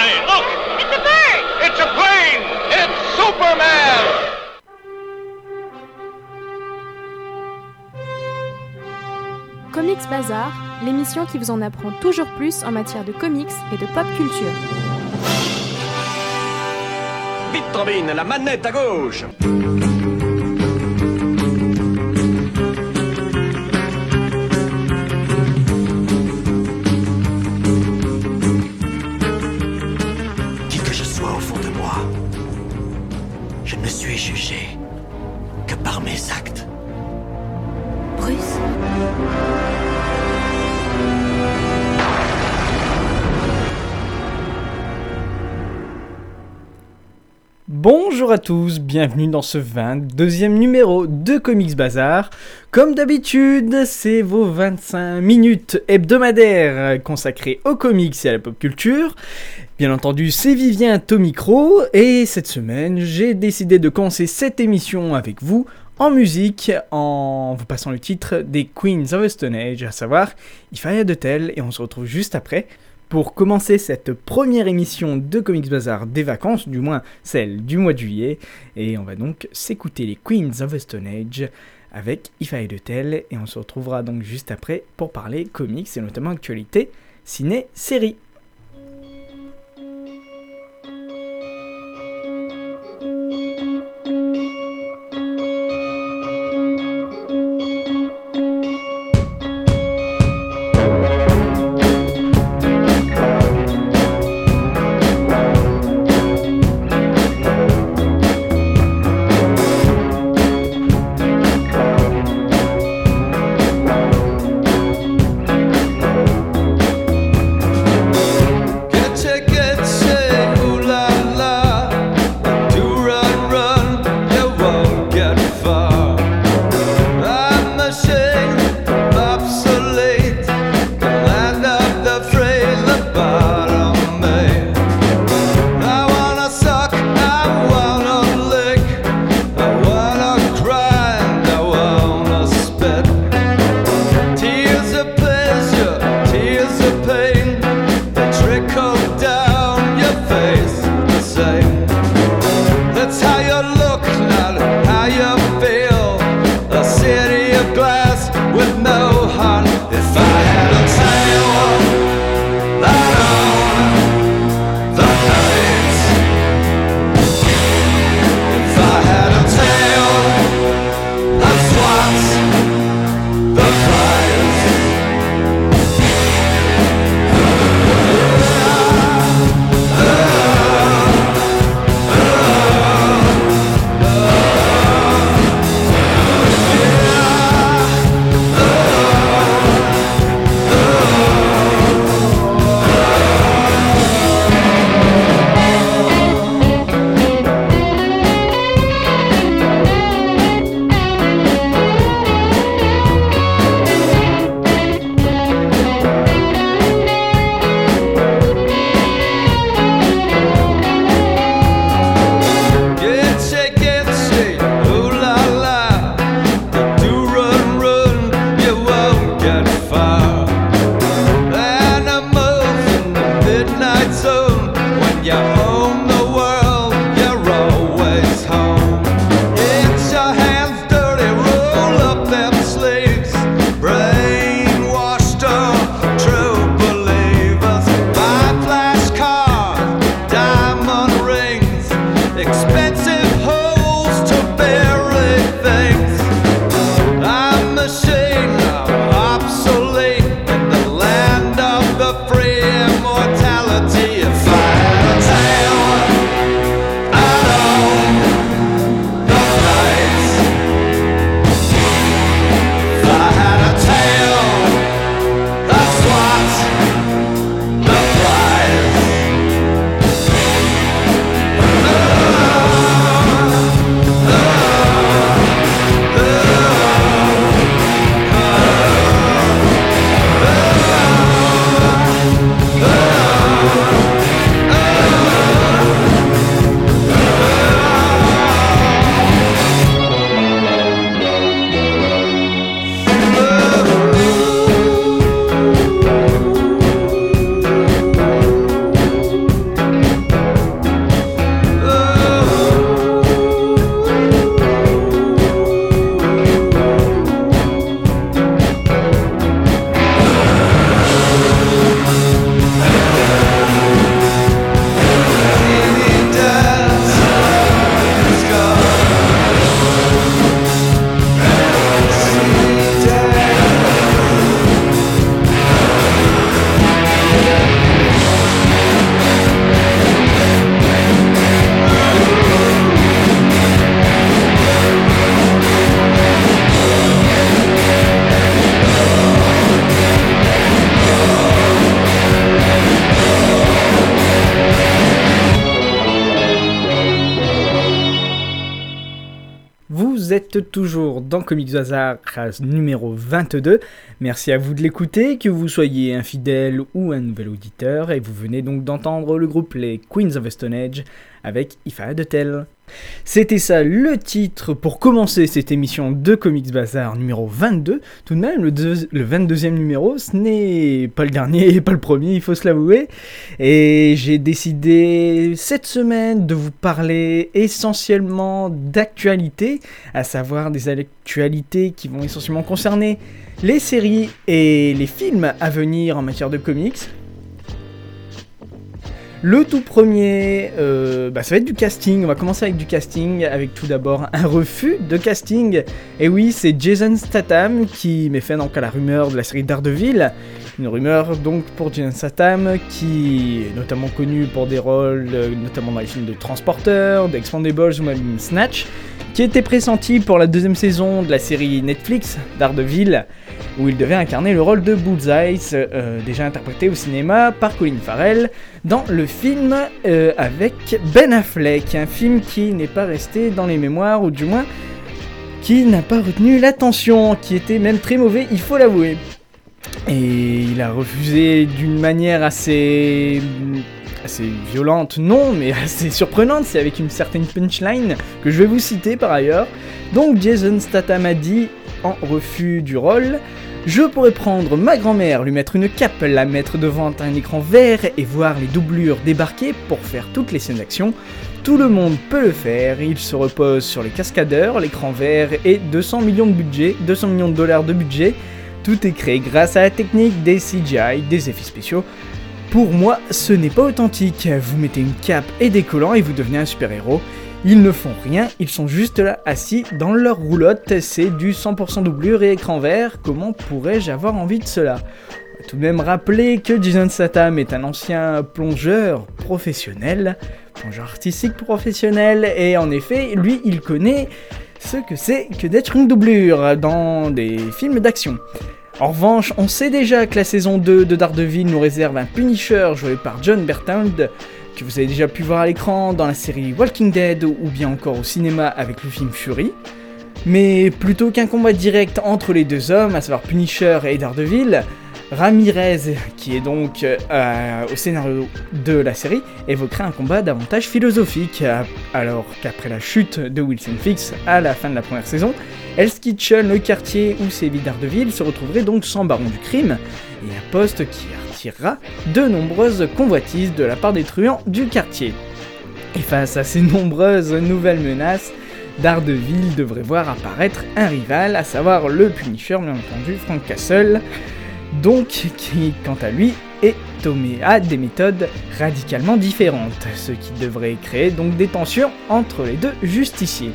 flying. Look! It's a bird! It's a plane! It's Superman! Comics Bazar, l'émission qui vous en apprend toujours plus en matière de comics et de pop culture. Vite, Robin, la manette à gauche Bonjour à tous, bienvenue dans ce 22e numéro de Comics Bazar. Comme d'habitude, c'est vos 25 minutes hebdomadaires consacrées aux comics et à la pop culture. Bien entendu, c'est Vivien au micro et cette semaine, j'ai décidé de commencer cette émission avec vous en musique en vous passant le titre des Queens of the Stone Age, à savoir Ifaya de Tel et on se retrouve juste après pour commencer cette première émission de Comics Bazar des vacances, du moins celle du mois de juillet. Et on va donc s'écouter les Queens of the Stone Age avec et de Tel. Et on se retrouvera donc juste après pour parler comics et notamment actualité ciné-série. Toujours dans Comics Bazar numéro 22. Merci à vous de l'écouter, que vous soyez un fidèle ou un nouvel auditeur, et vous venez donc d'entendre le groupe Les Queens of Stone Age avec Ifa de Tell. C'était ça le titre pour commencer cette émission de Comics Bazar numéro 22. Tout de même, le, le 22e numéro, ce n'est pas le dernier, pas le premier, il faut se l'avouer. Et j'ai décidé cette semaine de vous parler essentiellement d'actualités, à savoir des actualités qui vont essentiellement concerner les séries et les films à venir en matière de comics. Le tout premier, euh, bah, ça va être du casting. On va commencer avec du casting, avec tout d'abord un refus de casting. Et oui, c'est Jason Statham qui met fin à la rumeur de la série Daredevil. Une rumeur donc pour Jason Statham qui est notamment connu pour des rôles, euh, notamment dans les films de Transporteur, d'Expandables ou même Snatch, qui était pressenti pour la deuxième saison de la série Netflix Daredevil où il devait incarner le rôle de Bullseye, euh, déjà interprété au cinéma par Colin Farrell, dans le film euh, avec Ben Affleck, un film qui n'est pas resté dans les mémoires, ou du moins qui n'a pas retenu l'attention, qui était même très mauvais, il faut l'avouer. Et il a refusé d'une manière assez assez violente, non, mais assez surprenante, c'est avec une certaine punchline que je vais vous citer par ailleurs. Donc Jason Statham a dit en refus du rôle je pourrais prendre ma grand-mère, lui mettre une cape, la mettre devant un écran vert et voir les doublures débarquer pour faire toutes les scènes d'action. Tout le monde peut le faire, il se repose sur les cascadeurs, l'écran vert et 200 millions de budget, 200 millions de dollars de budget. Tout est créé grâce à la technique des CGI, des effets spéciaux. Pour moi, ce n'est pas authentique. Vous mettez une cape et des collants et vous devenez un super-héros. Ils ne font rien, ils sont juste là assis dans leur roulotte, c'est du 100% doublure et écran vert, comment pourrais-je avoir envie de cela? Tout de même rappeler que Jason Satam est un ancien plongeur professionnel, plongeur artistique professionnel, et en effet, lui, il connaît ce que c'est que d'être une doublure dans des films d'action. En revanche, on sait déjà que la saison 2 de Daredevil nous réserve un Punisher joué par John Bertrand, que vous avez déjà pu voir à l'écran dans la série Walking Dead ou bien encore au cinéma avec le film Fury. Mais plutôt qu'un combat direct entre les deux hommes, à savoir Punisher et Daredevil, Ramirez, qui est donc euh, au scénario de la série, évoquerait un combat davantage philosophique, alors qu'après la chute de Wilson Fix à la fin de la première saison, Hell's Kitchen, le quartier où sévit Daredevil, se retrouverait donc sans baron du crime, et un poste qui de nombreuses convoitises de la part des truands du quartier. Et face à ces nombreuses nouvelles menaces, Daredevil devrait voir apparaître un rival, à savoir le Punisher, bien entendu, Frank Castle, donc qui, quant à lui, est a des méthodes radicalement différentes, ce qui devrait créer donc des tensions entre les deux justiciers.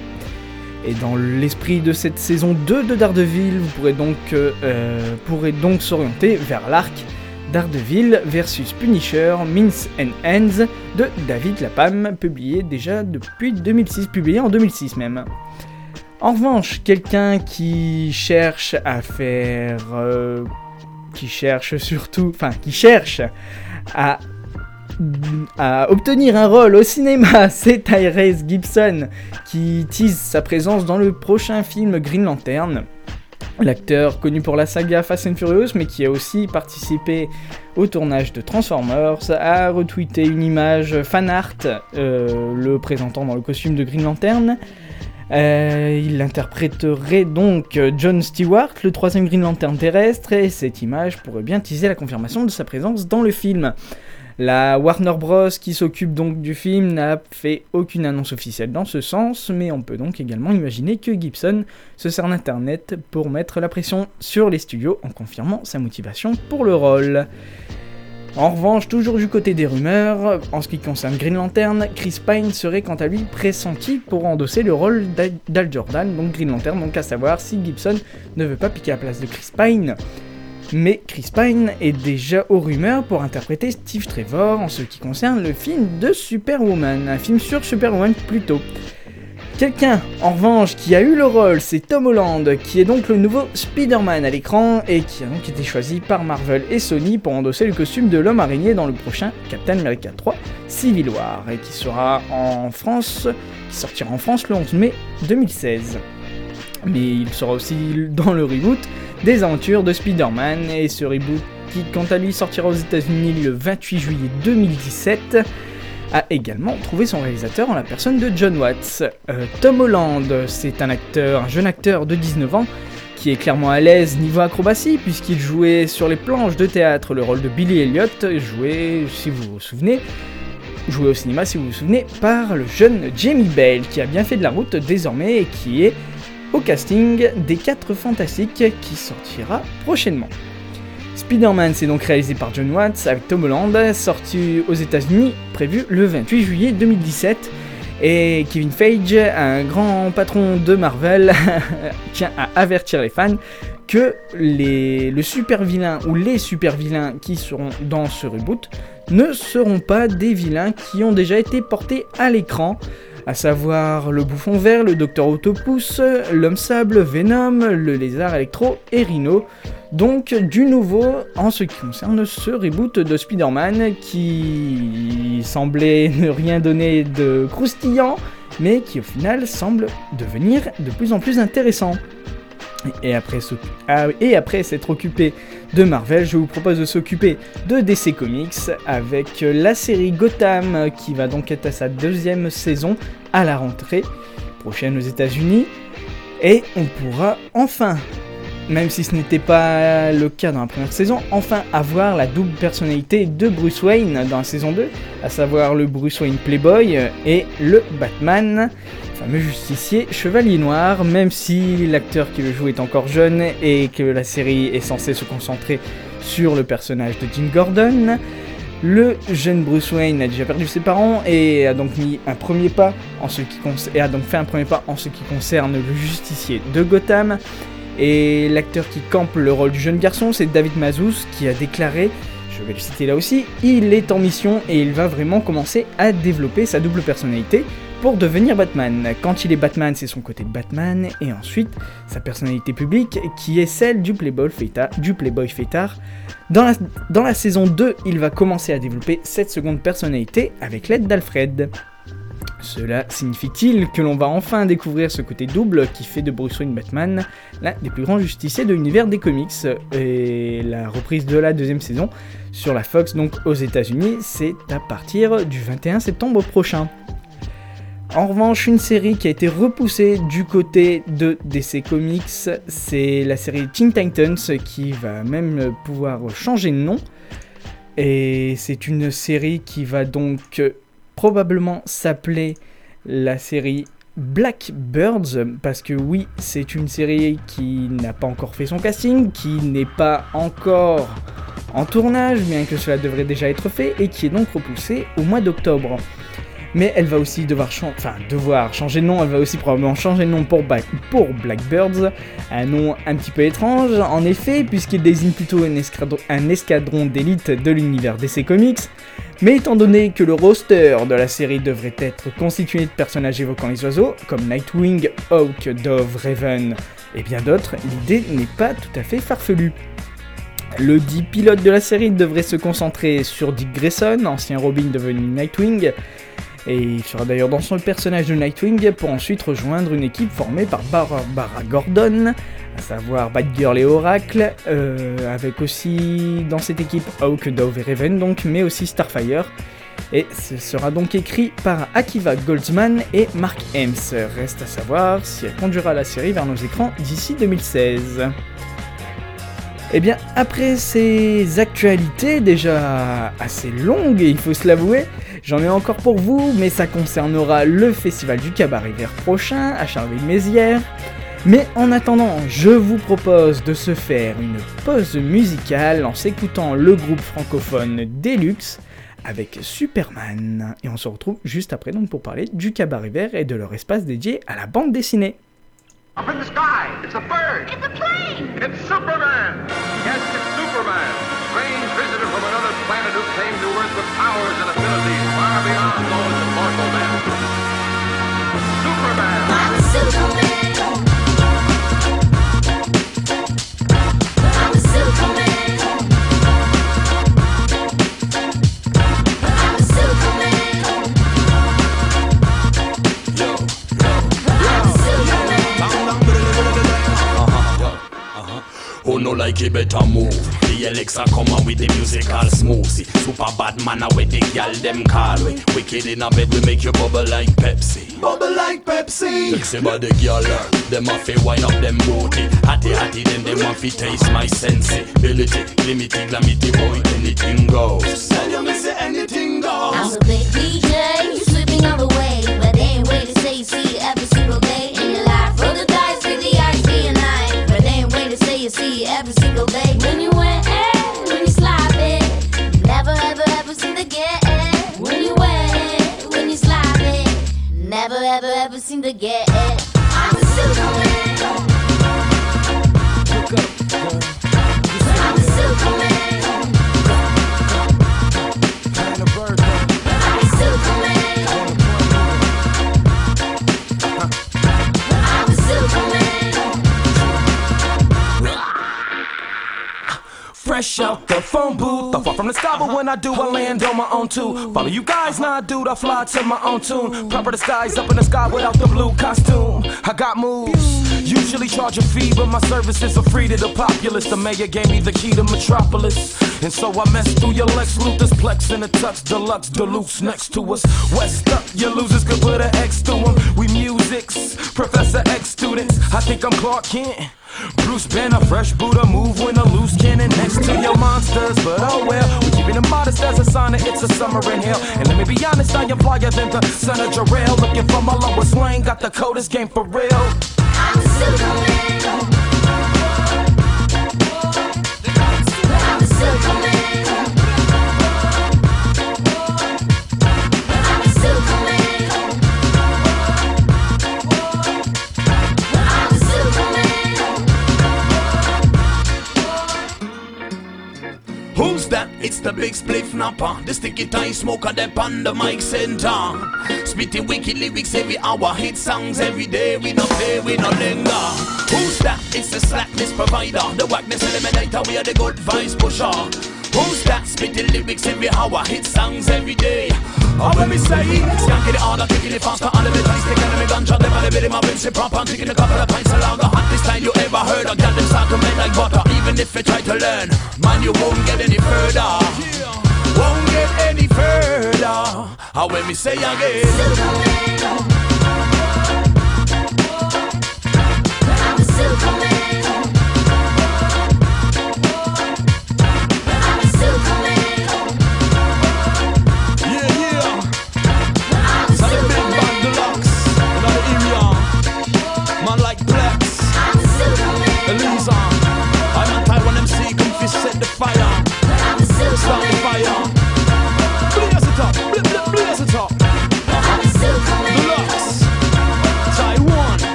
Et dans l'esprit de cette saison 2 de Daredevil, vous pourrez donc, euh, pourrez donc s'orienter vers l'arc Daredevil versus Punisher, Means and Ends de David Lapham, publié déjà depuis 2006, publié en 2006 même. En revanche, quelqu'un qui cherche à faire... Euh, qui cherche surtout... Enfin, qui cherche à à obtenir un rôle au cinéma, c'est Tyrese Gibson qui tease sa présence dans le prochain film Green Lantern. L'acteur connu pour la saga Fast and Furious, mais qui a aussi participé au tournage de Transformers, a retweeté une image fan art euh, le présentant dans le costume de Green Lantern. Euh, il interpréterait donc John Stewart, le troisième Green Lantern terrestre, et cette image pourrait bien teaser la confirmation de sa présence dans le film. La Warner Bros. qui s'occupe donc du film n'a fait aucune annonce officielle dans ce sens, mais on peut donc également imaginer que Gibson se sert d'Internet pour mettre la pression sur les studios en confirmant sa motivation pour le rôle. En revanche, toujours du côté des rumeurs, en ce qui concerne Green Lantern, Chris Pine serait quant à lui pressenti pour endosser le rôle d'Al Jordan, donc Green Lantern, donc à savoir si Gibson ne veut pas piquer la place de Chris Pine. Mais Chris Pine est déjà aux rumeurs pour interpréter Steve Trevor en ce qui concerne le film de Superwoman, un film sur Superwoman plutôt. Quelqu'un, en revanche, qui a eu le rôle, c'est Tom Holland, qui est donc le nouveau Spider-Man à l'écran et qui a donc été choisi par Marvel et Sony pour endosser le costume de l'homme araignée dans le prochain Captain America 3 Civil War et qui sera en France, qui sortira en France le 11 mai 2016. Mais il sera aussi dans le reboot des aventures de Spider-Man et ce reboot qui quant à lui sortira aux États-Unis le 28 juillet 2017 a également trouvé son réalisateur en la personne de John Watts. Euh, Tom Holland, c'est un jeune acteur de 19 ans qui est clairement à l'aise niveau acrobatie puisqu'il jouait sur les planches de théâtre le rôle de Billy Elliot, joué, si vous vous souvenez, joué au cinéma si vous vous souvenez, par le jeune Jamie Bell qui a bien fait de la route désormais et qui est au casting des 4 Fantastiques qui sortira prochainement. Spider-Man c'est donc réalisé par John Watts avec Tom Holland, sorti aux États-Unis, prévu le 28 juillet 2017. Et Kevin Feige, un grand patron de Marvel, tient à avertir les fans que les, le super vilain ou les super vilains qui seront dans ce reboot ne seront pas des vilains qui ont déjà été portés à l'écran, à savoir le bouffon vert, le docteur Autopus, l'homme sable, Venom, le lézard électro et Rhino. Donc du nouveau en ce qui concerne ce reboot de Spider-Man qui semblait ne rien donner de croustillant, mais qui au final semble devenir de plus en plus intéressant. Et après, ah et après s'être occupé de Marvel, je vous propose de s'occuper de DC Comics avec la série Gotham qui va donc être à sa deuxième saison à la rentrée prochaine aux États-Unis. Et on pourra enfin, même si ce n'était pas le cas dans la première saison, enfin avoir la double personnalité de Bruce Wayne dans la saison 2, à savoir le Bruce Wayne Playboy et le Batman fameux justicier Chevalier Noir, même si l'acteur qui le joue est encore jeune et que la série est censée se concentrer sur le personnage de Jim Gordon. Le jeune Bruce Wayne a déjà perdu ses parents et a donc mis un premier pas en ce qui et a donc fait un premier pas en ce qui concerne le justicier de Gotham. Et l'acteur qui campe le rôle du jeune garçon, c'est David Mazouz qui a déclaré, je vais le citer là aussi, il est en mission et il va vraiment commencer à développer sa double personnalité pour devenir Batman. Quand il est Batman, c'est son côté Batman, et ensuite sa personnalité publique qui est celle du Playboy Feta, du Playboy Fêtard. Dans la, dans la saison 2, il va commencer à développer cette seconde personnalité avec l'aide d'Alfred. Cela signifie-t-il que l'on va enfin découvrir ce côté double qui fait de Bruce Wayne Batman l'un des plus grands justiciers de l'univers des comics Et la reprise de la deuxième saison sur la Fox, donc aux États-Unis, c'est à partir du 21 septembre prochain. En revanche, une série qui a été repoussée du côté de DC Comics, c'est la série Teen Titans qui va même pouvoir changer de nom. Et c'est une série qui va donc probablement s'appeler la série Blackbirds, parce que oui, c'est une série qui n'a pas encore fait son casting, qui n'est pas encore en tournage, bien que cela devrait déjà être fait, et qui est donc repoussée au mois d'octobre. Mais elle va aussi devoir, devoir changer de nom, elle va aussi probablement changer de nom pour, pour Blackbirds, un nom un petit peu étrange en effet, puisqu'il désigne plutôt un escadron, un escadron d'élite de l'univers DC Comics, mais étant donné que le roster de la série devrait être constitué de personnages évoquant les oiseaux, comme Nightwing, Hawk, Dove, Raven et bien d'autres, l'idée n'est pas tout à fait farfelue. Le dit pilote de la série devrait se concentrer sur Dick Grayson, ancien Robin devenu Nightwing, et il sera d'ailleurs dans son personnage de Nightwing pour ensuite rejoindre une équipe formée par Barbara Gordon, à savoir Batgirl et Oracle, euh, avec aussi dans cette équipe Hawk, et Raven donc, mais aussi Starfire. Et ce sera donc écrit par Akiva Goldsman et Mark Hems. Reste à savoir si elle conduira la série vers nos écrans d'ici 2016. Et eh bien, après ces actualités déjà assez longues, il faut se l'avouer, J'en ai encore pour vous, mais ça concernera le festival du cabaret vert prochain à Charleville-Mézières. Mais en attendant, je vous propose de se faire une pause musicale en s'écoutant le groupe francophone Deluxe avec Superman. Et on se retrouve juste après donc pour parler du cabaret vert et de leur espace dédié à la bande dessinée. Up in the sky, it's a bird. It's a plane. It's Superman. Yes, it's Superman. Strange visitor from another planet who came to Earth with powers and abilities far beyond those like he better move. The Alexa come on with the musical smoothie. Super bad man, I with the gal them call we. Wicked in a bed, we make you bubble like Pepsi. Bubble like Pepsi. Sexy body girl, uh, them off fi wine up them booty. Hatty hatty, then them off fi taste my sensibility. Limity, glamity, boy, anything goes. Tell you me say anything I'm a big DJ, you slipping all the way. But they ain't wait to say see every single every single day. Fall from the sky, but when I do, I land on my own too. Follow you guys, now I do, I fly to my own tune. Proper disguise up in the sky without the blue costume. I got moves, usually charge a fee, but my services are free to the populace. The mayor gave me the key to Metropolis. And so I messed through your Lex Luthor's Plex in a touch deluxe deluxe next to us. West up, your losers could put an X to 'em. We musics, Professor X students. I think I'm Clark Kent. Bruce Banner, fresh Buddha, move when a loose cannon next to your monsters. But oh well, we're keeping it modest as a sign that it's a summer in hell. And let me be honest, I am flyer than the son of Jarrell. Looking for my lowest lane, got the coldest game for real. I'm superman. Who's that? It's the big spliff napper. The sticky tie smoker, that on the mic center. Spitting wicked lyrics every hour, hit songs every day. We no play, we no linger. Who's that? It's the slackness provider, the whackness eliminator. We are the good vibes pusher. Who's that? Spitting lyrics every hour, hit songs every day. Aber mich sei Skanke det aner, kigge det faster Alle vil drinks, det kalder med ganja Dem alle ved det, man vil se prompt Punch in a couple of pints along the hottest line you ever heard On got them men like butter. Even if you try to learn. Man, you won't get any further. Won't get any further. How when we say again.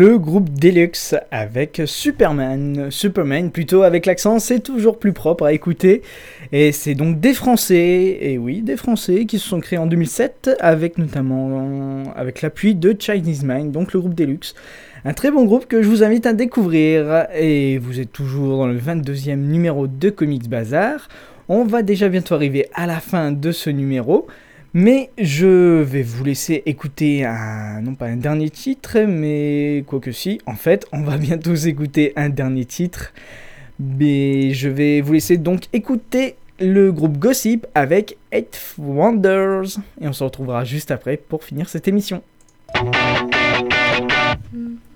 Le groupe Deluxe avec Superman. Superman plutôt avec l'accent, c'est toujours plus propre à écouter. Et c'est donc des Français, et oui, des Français qui se sont créés en 2007 avec notamment avec l'appui de Chinese Mind, donc le groupe Deluxe. Un très bon groupe que je vous invite à découvrir. Et vous êtes toujours dans le 22e numéro de Comics Bazar. On va déjà bientôt arriver à la fin de ce numéro. Mais je vais vous laisser écouter un, non pas un dernier titre, mais quoique si, en fait, on va bientôt écouter un dernier titre. Mais je vais vous laisser donc écouter le groupe Gossip avec Eight Wonders. Et on se retrouvera juste après pour finir cette émission. There's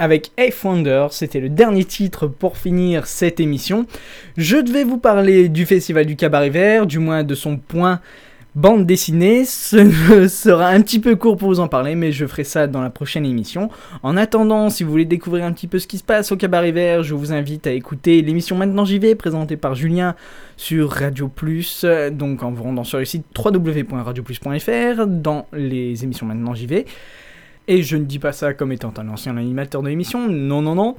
avec Eighth Wonder, c'était le dernier titre pour finir cette émission. Je devais vous parler du Festival du Cabaret Vert, du moins de son point bande dessinée. Ce sera un petit peu court pour vous en parler, mais je ferai ça dans la prochaine émission. En attendant, si vous voulez découvrir un petit peu ce qui se passe au Cabaret Vert, je vous invite à écouter l'émission Maintenant j'y vais, présentée par Julien sur Radio Plus, donc en vous rendant sur le site www.radioplus.fr, dans les émissions Maintenant j'y vais. Et je ne dis pas ça comme étant un ancien animateur de l'émission, non, non, non.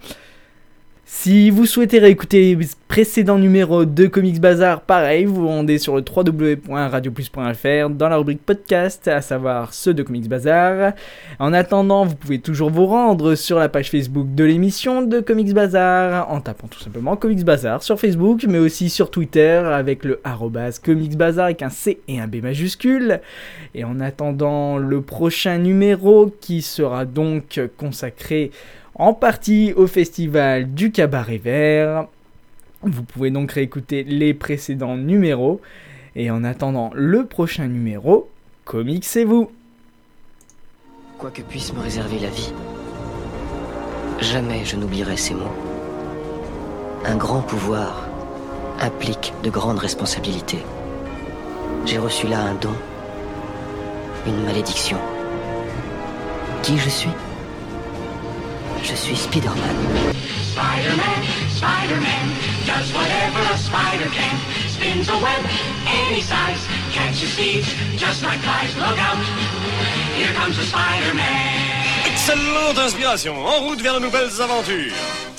Si vous souhaitez réécouter les précédents numéros de Comics Bazar, pareil, vous rendez sur le www.radioplus.fr dans la rubrique podcast, à savoir ceux de Comics Bazar. En attendant, vous pouvez toujours vous rendre sur la page Facebook de l'émission de Comics Bazar en tapant tout simplement Comics Bazar sur Facebook, mais aussi sur Twitter avec le Comics Bazar avec un C et un B majuscule. Et en attendant le prochain numéro qui sera donc consacré en partie au festival du Cabaret Vert. Vous pouvez donc réécouter les précédents numéros. Et en attendant le prochain numéro, comics c'est vous. Quoi que puisse me réserver la vie, jamais je n'oublierai ces mots. Un grand pouvoir implique de grandes responsabilités. J'ai reçu là un don, une malédiction. Qui je suis? Je suis Spider-Man. Spider-Man, Spider-Man, does whatever a spider can. Spins a web any size, catches thieves just like flies. Look out, here comes the Spider-Man. Excellente inspiration, en route vers de nouvelles aventures.